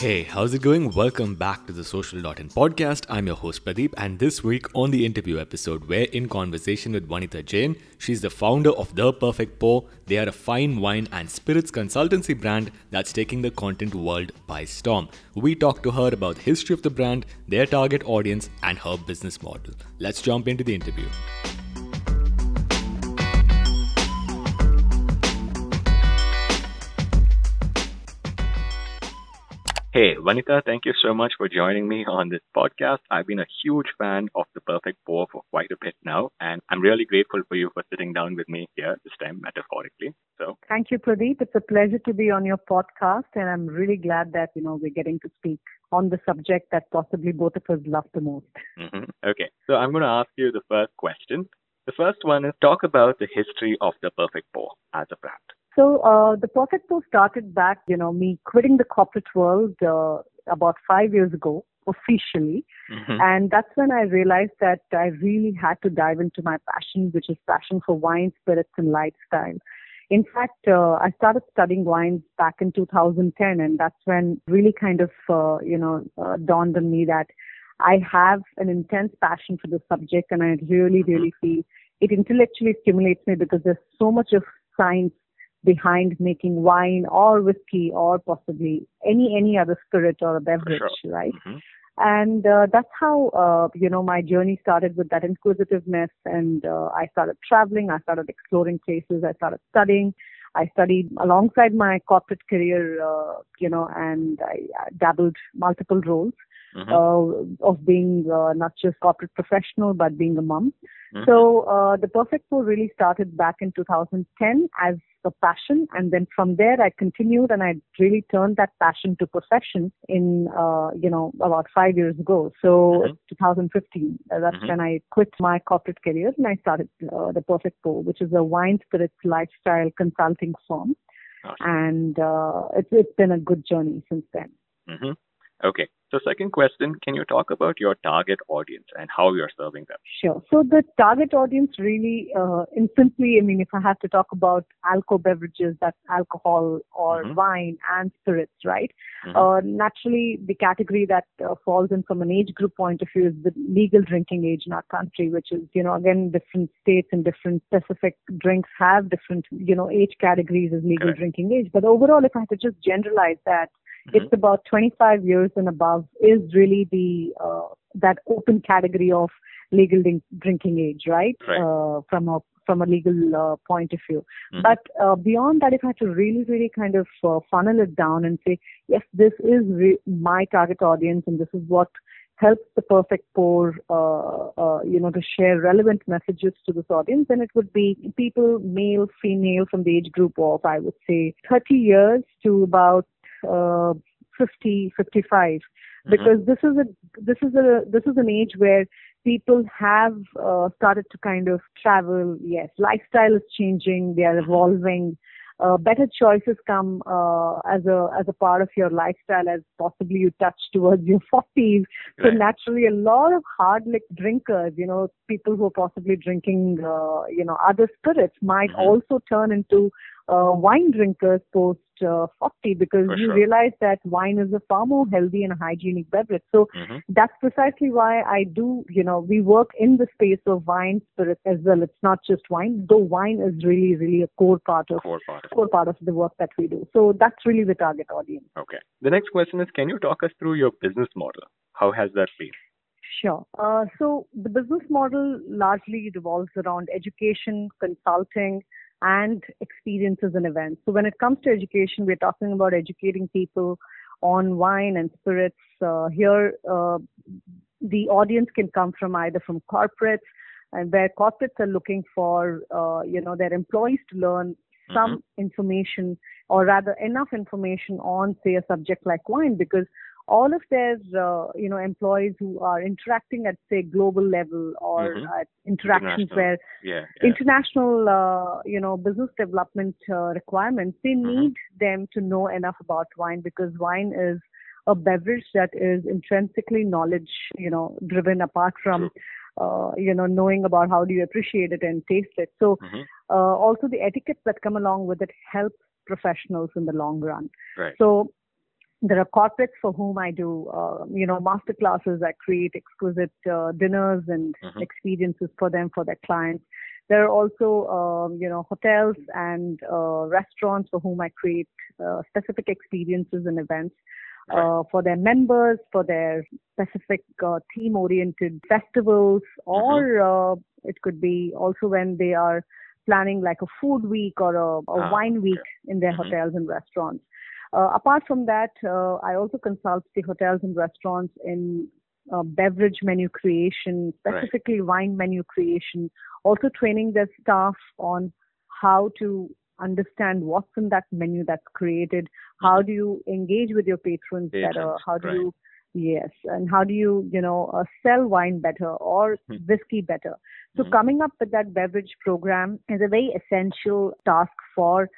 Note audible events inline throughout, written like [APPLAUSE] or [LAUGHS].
Hey, how's it going? Welcome back to the Social.in podcast. I'm your host Pradeep, and this week on the interview episode, we're in conversation with Vanita Jain. She's the founder of The Perfect Pour. They are a fine wine and spirits consultancy brand that's taking the content world by storm. We talk to her about the history of the brand, their target audience, and her business model. Let's jump into the interview. Hey, Vanita, thank you so much for joining me on this podcast. I've been a huge fan of The Perfect Pour for quite a bit now, and I'm really grateful for you for sitting down with me here this time, metaphorically. So, thank you, Pradeep. It's a pleasure to be on your podcast, and I'm really glad that you know we're getting to speak on the subject that possibly both of us love the most. Mm-hmm. Okay, so I'm going to ask you the first question. The first one is talk about the history of The Perfect Pour as a brand. So uh, the Perfect Pour started back, you know, me quitting the corporate world uh, about five years ago officially, mm-hmm. and that's when I realized that I really had to dive into my passion, which is passion for wine, spirits, and lifestyle. In fact, uh, I started studying wines back in 2010, and that's when really kind of, uh, you know, uh, dawned on me that I have an intense passion for the subject, and I really, really mm-hmm. feel it intellectually stimulates me because there's so much of science behind making wine or whiskey or possibly any any other spirit or a beverage, sure. right? Mm-hmm. And uh, that's how uh, you know my journey started with that inquisitiveness, and uh, I started traveling. I started exploring places. I started studying. I studied alongside my corporate career, uh, you know, and I, I dabbled multiple roles mm-hmm. uh, of being uh, not just corporate professional but being a mom. Mm-hmm. So uh, the Perfect Pour really started back in 2010 as a passion, and then from there I continued and I really turned that passion to profession in uh, you know about five years ago. So mm-hmm. 2015, uh, that's mm-hmm. when I quit my corporate career and I started uh, the Perfect Pour, which is a wine spirits lifestyle consulting firm, awesome. and uh, it's it's been a good journey since then. Mm-hmm. Okay. So, second question, can you talk about your target audience and how you're serving them? Sure. So, the target audience really, uh, in simply, I mean, if I have to talk about alcohol beverages, that's alcohol or mm-hmm. wine and spirits, right? Mm-hmm. Uh, naturally, the category that uh, falls in from an age group point of view is the legal drinking age in our country, which is, you know, again, different states and different specific drinks have different, you know, age categories as legal drinking age. But overall, if I had to just generalize that, Mm-hmm. It's about 25 years and above is really the uh, that open category of legal drinking age, right? right. Uh, from a from a legal uh, point of view. Mm-hmm. But uh, beyond that, if I had to really, really kind of uh, funnel it down and say, yes, this is re- my target audience, and this is what helps the perfect pour, uh, uh, you know, to share relevant messages to this audience, then it would be people, male, female, from the age group of, I would say, 30 years to about uh, 50, 55, mm-hmm. because this is a this is a this is an age where people have uh, started to kind of travel. Yes, lifestyle is changing. They are mm-hmm. evolving. Uh, better choices come uh, as a as a part of your lifestyle as possibly you touch towards your [LAUGHS] 40s. So right. naturally, a lot of hard liquor drinkers, you know, people who are possibly drinking, uh, you know, other spirits might mm-hmm. also turn into uh, wine drinkers post uh, 40 because For you sure. realize that wine is a far more healthy and hygienic beverage. So mm-hmm. that's precisely why I do, you know, we work in the space of wine spirits as well. It's not just wine, though wine is really, really a core part of core part, core part of the work that we do. So that's really the target audience. Okay. The next question is, can you talk us through your business model? How has that been? Sure. Uh, so the business model largely revolves around education, consulting, and experiences and events. So when it comes to education, we're talking about educating people on wine and spirits. Uh, here, uh, the audience can come from either from corporates, and where corporates are looking for, uh, you know, their employees to learn some mm-hmm. information, or rather enough information on, say, a subject like wine, because all of their uh, you know employees who are interacting at say global level or mm-hmm. at interactions where yeah, yeah. international uh, you know business development uh, requirements they mm-hmm. need them to know enough about wine because wine is a beverage that is intrinsically knowledge you know driven apart from uh, you know knowing about how do you appreciate it and taste it so mm-hmm. uh, also the etiquettes that come along with it help professionals in the long run right. so there are corporates for whom I do, uh, you know, master classes. I create exquisite uh, dinners and Mhm. experiences for them for their clients. There are also, um, you know, hotels and uh, restaurants for whom I create uh, specific experiences and events uh, for their members, for their specific uh, theme-oriented festivals, or uh, it could be also when they are planning like a food week or a, a Ah, wine week in their Mhm. hotels and restaurants. Uh, apart from that, uh, I also consult the hotels and restaurants in uh, beverage menu creation, Right. specifically wine menu creation, also training their staff on how to understand what's in that menu that's created. How do you engage with your patrons, better? How do right. you Yes, and how do you, you know, uh, sell wine better or Hmm. whiskey better? So Mhm. coming up with that beverage program is a very essential task for,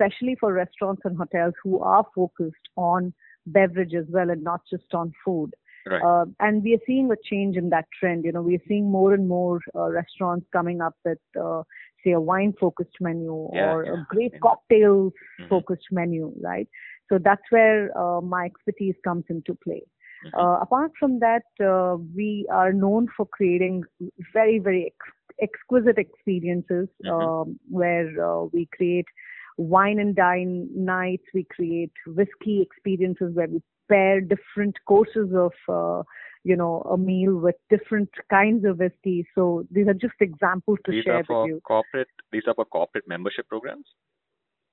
especially for restaurants and hotels who are focused on beverage as well and not just on food. Right. Uh, and we are seeing a change in that trend. You know, we are seeing more and more uh, restaurants coming up with, uh, say, a wine-focused menu Yeah, or yeah, a great yeah. cocktails-focused menu, right? So that's where uh, my expertise comes into play. Mhm. Uh, apart from that, uh, we are known for creating very, very ex- exquisite experiences Mhm. um, where uh, we create wine and dine nights, we create whiskey experiences where we pair different courses of, uh, you know, a meal with different kinds of whiskey. So these are just examples to These share are for with you. corporate. These are for corporate membership programs.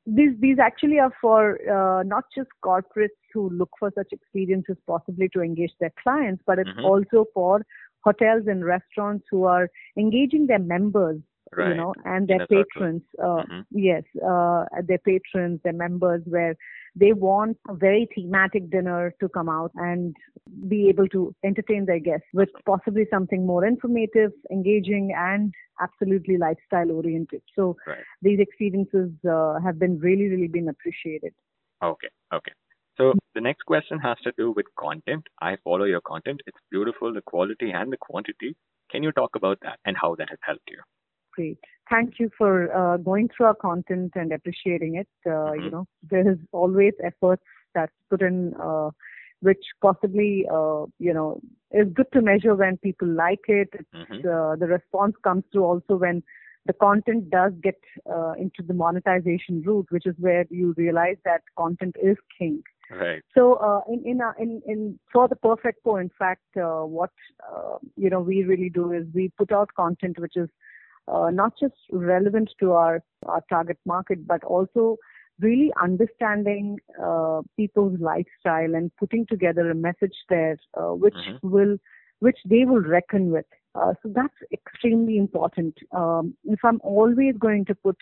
these these actually are for uh, not just corporates who look for such experiences possibly to engage their clients but it's Mhm. also for hotels and restaurants who are engaging their members Right. you know and their patrons uh, Mhm. yes uh, their patrons their members where they want a very thematic dinner to come out and be able to entertain their guests with possibly something more informative engaging and absolutely lifestyle oriented so Right. these experiences uh, have been really really been appreciated Okay. Okay. So the next question has to do with content. I follow your content. It's beautiful, the quality and the quantity. Can you talk about that and how that has helped you? Great thank you for uh, going through our content and appreciating it uh, you Mhm. know there is always efforts that's put in uh, which possibly uh, you know is good to measure when people like it it's, Mhm. uh, the response comes through also when the content does get uh, into the monetization route which is where you realize that content is king Right. so uh, in in, uh, in in for the perfect Pour, in fact, uh, what uh, you know we really do is we put out content which is uh, not just relevant to our our target market, but also really understanding uh, people's lifestyle and putting together a message there uh, which Mhm. will which they will reckon with. Uh, so that's extremely important. Um, if I'm always going to put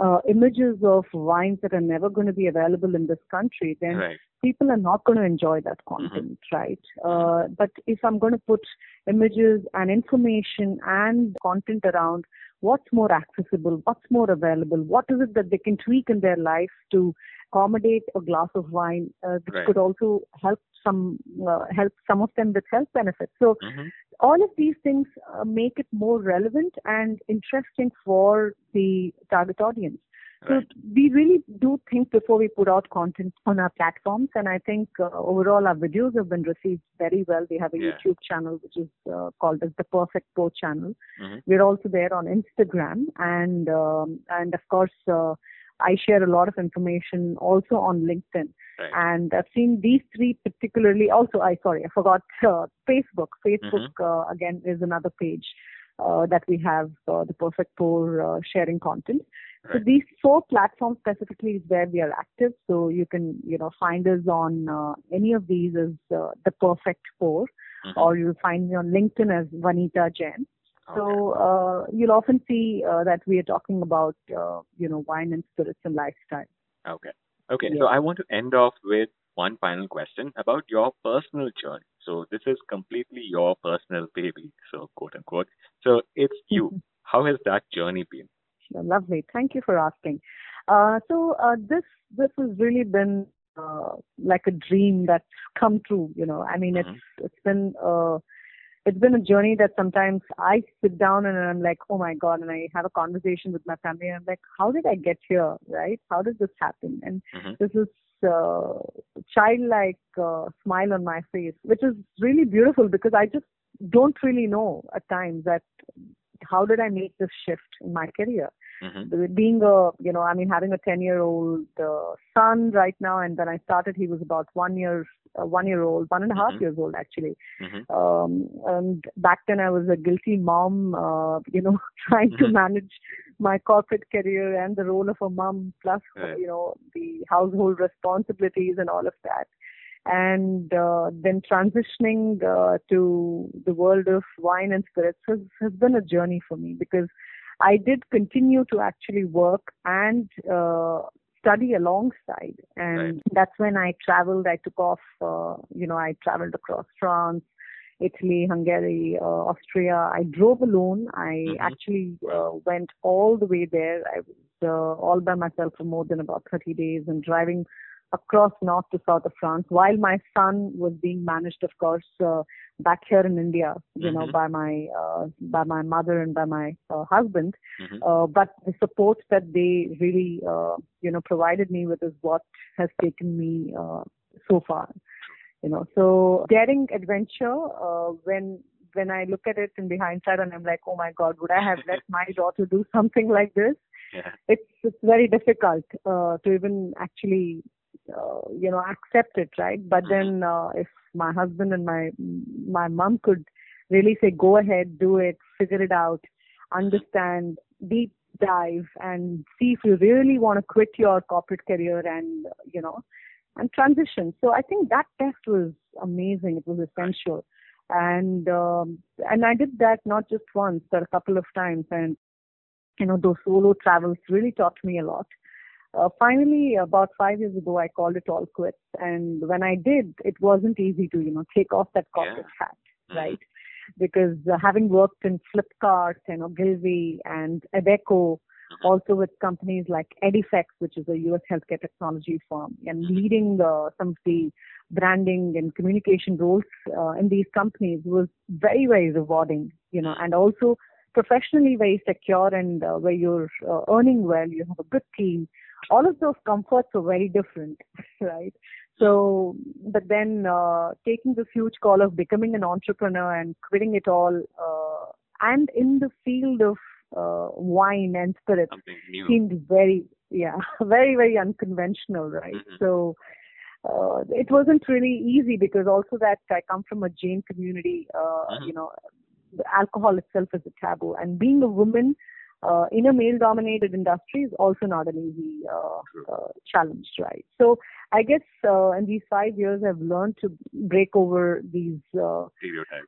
uh, images of wines that are never going to be available in this country, then Right. people are not going to enjoy that content, right? Uh, but if I'm going to put images and information and content around what's more accessible, what's more available, what is it that they can tweak in their life to accommodate a glass of wine, uh, which Right. could also help some uh, help some of them with health benefits. So Mhm. All of these things uh, make it more relevant and interesting for the target audience. So Right. we really do think before we put out content on our platforms, and I think uh, overall our videos have been received very well. We have a Yeah. YouTube channel which is uh, called as the Perfect Pour channel. Mhm. We're also there on Instagram, and um, and of course uh, I share a lot of information also on LinkedIn. Right. And I've seen these three particularly. Also, I sorry, I forgot [LAUGHS] uh, Facebook. Facebook Mm-hmm. uh, again is another page uh, that we have uh, the Perfect for uh, sharing content. So these four platforms specifically is where we are active. So you can you know find us on uh, any of these as uh, the Perfect Pour, Mhm. or you'll find me on LinkedIn as Vanita Jain. Okay. So uh, you'll often see uh, that we are talking about uh, you know wine and spirits and lifestyle. Okay. Okay. Yeah. So I want to end off with one final question about your personal journey. So this is completely your personal baby, so quote unquote. So it's [LAUGHS] you. How has that journey been? Lovely. Thank you for asking. Uh, so uh, this this has really been uh, like a dream that's come true. You know, I mean, Mhm. it's it's been uh, it's been a journey that sometimes I sit down and I'm like, oh my god, and I have a conversation with my family and I'm like, how did I get here? Right? How did this happen? And Mhm. this is uh, childlike uh, smile on my face, which is really beautiful because I just don't really know at times that how did I make this shift in my career. Mm-hmm. Being a, you know, I mean, having a 10 year old uh, son right now, and then I started, he was about one year, uh, one year old, one and a half mm-hmm. years old actually. Mm-hmm. Um, and back then I was a guilty mom, uh, you know, [LAUGHS] trying to mm-hmm. manage my corporate career and the role of a mom, plus, right. you know, the household responsibilities and all of that and uh, then transitioning uh, to the world of wine and spirits has, has been a journey for me because I did continue to actually work and uh, study alongside. And right. that's when I traveled. I took off, uh, you know, I traveled across France, Italy, Hungary, uh, Austria. I drove alone. I mm-hmm. actually uh, went all the way there. I was uh, all by myself for more than about 30 days and driving across north to south of France while my son was being managed, of course, uh, back here in India, you mm-hmm. know, by my uh, by my mother and by my uh, husband. Mm-hmm. Uh, but the support that they really, uh, you know, provided me with is what has taken me uh, so far. You know, so daring adventure. Uh, when when I look at it in the hindsight, and I'm like, oh my God, would I have let my [LAUGHS] daughter do something like this? Yeah. It's it's very difficult uh, to even actually uh, you know accept it right? But mm-hmm. then uh, if my husband and my my mom could really say go ahead do it figure it out understand deep dive and see if you really want to quit your corporate career and you know and transition. So i think that test was amazing. It was essential. And um, and i did that not just once but a couple of times. And you know those solo travels really taught me a lot uh, finally, about five years ago, I called it all quits. And when I did, it wasn't easy to, you know, take off that corporate yeah. hat, mm-hmm. right? Because uh, having worked in Flipkart and Ogilvy and Adecco, mm-hmm. also with companies like Edifecs, which is a U.S. healthcare technology firm, and mm-hmm. leading uh, some of the branding and communication roles uh, in these companies was very, very rewarding, you know, and also professionally very secure and uh, where you're uh, earning well, you have a good team, all of those comforts are very different, [LAUGHS] right? So, but then uh, taking this huge call of becoming an entrepreneur and quitting it all, uh, and in the field of uh, wine and spirits seemed very, yeah, [LAUGHS] very, very unconventional, right? Mm-hmm. So, uh, it wasn't really easy because also that I come from a Jain community, uh, mm-hmm. you know, alcohol itself is a taboo, and being a woman uh, in a male dominated industry is also not an easy uh, uh, challenge, right? So I guess uh, in these five years, I've learned to break over these uh,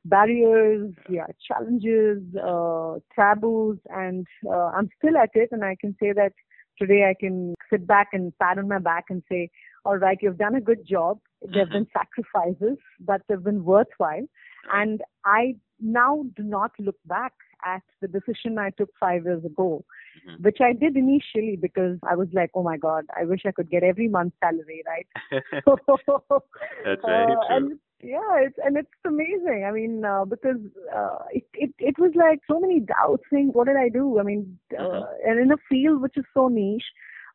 barriers, yeah. yeah challenges, uh, taboos, and I'm still at it. And I can say that today I can sit back and pat on my back and say, all right, you've done a good job. There have mm-hmm. been sacrifices, but they've been worthwhile. And I now do not look back at the decision I took five years ago, mm-hmm. which I did initially because I was like, oh my God, I wish I could get every month's salary, right? [LAUGHS] [LAUGHS] That's very uh, true. Yeah, it's and it's amazing. I mean, uh, because uh, it, it it was like so many doubts. Saying, what did I do? I mean, uh, mm-hmm. and in a field which is so niche,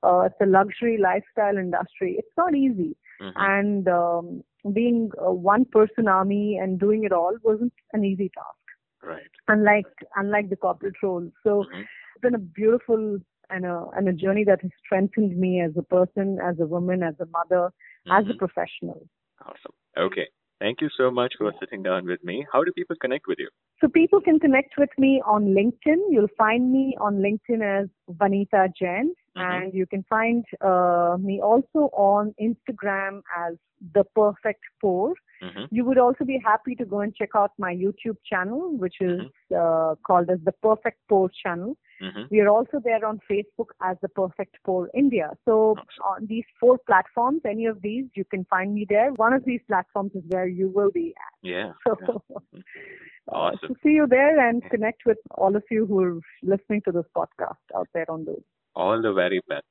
uh, it's a luxury lifestyle industry. It's not easy, mm-hmm. and um, being a one person army and doing it all wasn't an easy task. Right. Unlike unlike the corporate role. So mm-hmm. it's been a beautiful and a and a journey that has strengthened me as a person, as a woman, as a mother, mm-hmm. as a mm-hmm. professional. Awesome. Okay. Thank you so much for sitting down with me. How do people connect with you? So people can connect with me on LinkedIn. You'll find me on LinkedIn as Vanita Jain, mm-hmm. and you can find uh, me also on Instagram as The Perfect Pour. Mm-hmm. You would also be happy to go and check out my YouTube channel, which is mm-hmm. uh, called as the Perfect Pour channel. Mm-hmm. We are also there on Facebook as the Perfect Pour India. So awesome. on these four platforms, any of these, you can find me there. One of these platforms is where you will be at. Yeah. [LAUGHS] So, yeah. [LAUGHS] awesome. Uh, to see you there and connect with all of you who are listening to this podcast out there on those. All the very best,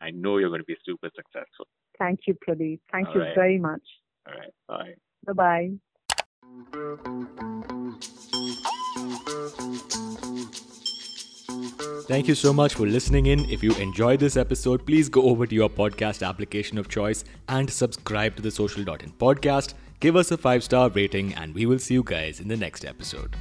I know you're going to be super successful. Thank you, Pradeep. Thank all you right. very much. All right. Bye. Bye bye. Thank you so much for listening in. If you enjoyed this episode, please go over to your podcast application of choice and subscribe to the Social.in podcast. Give us a five star rating, and we will see you guys in the next episode.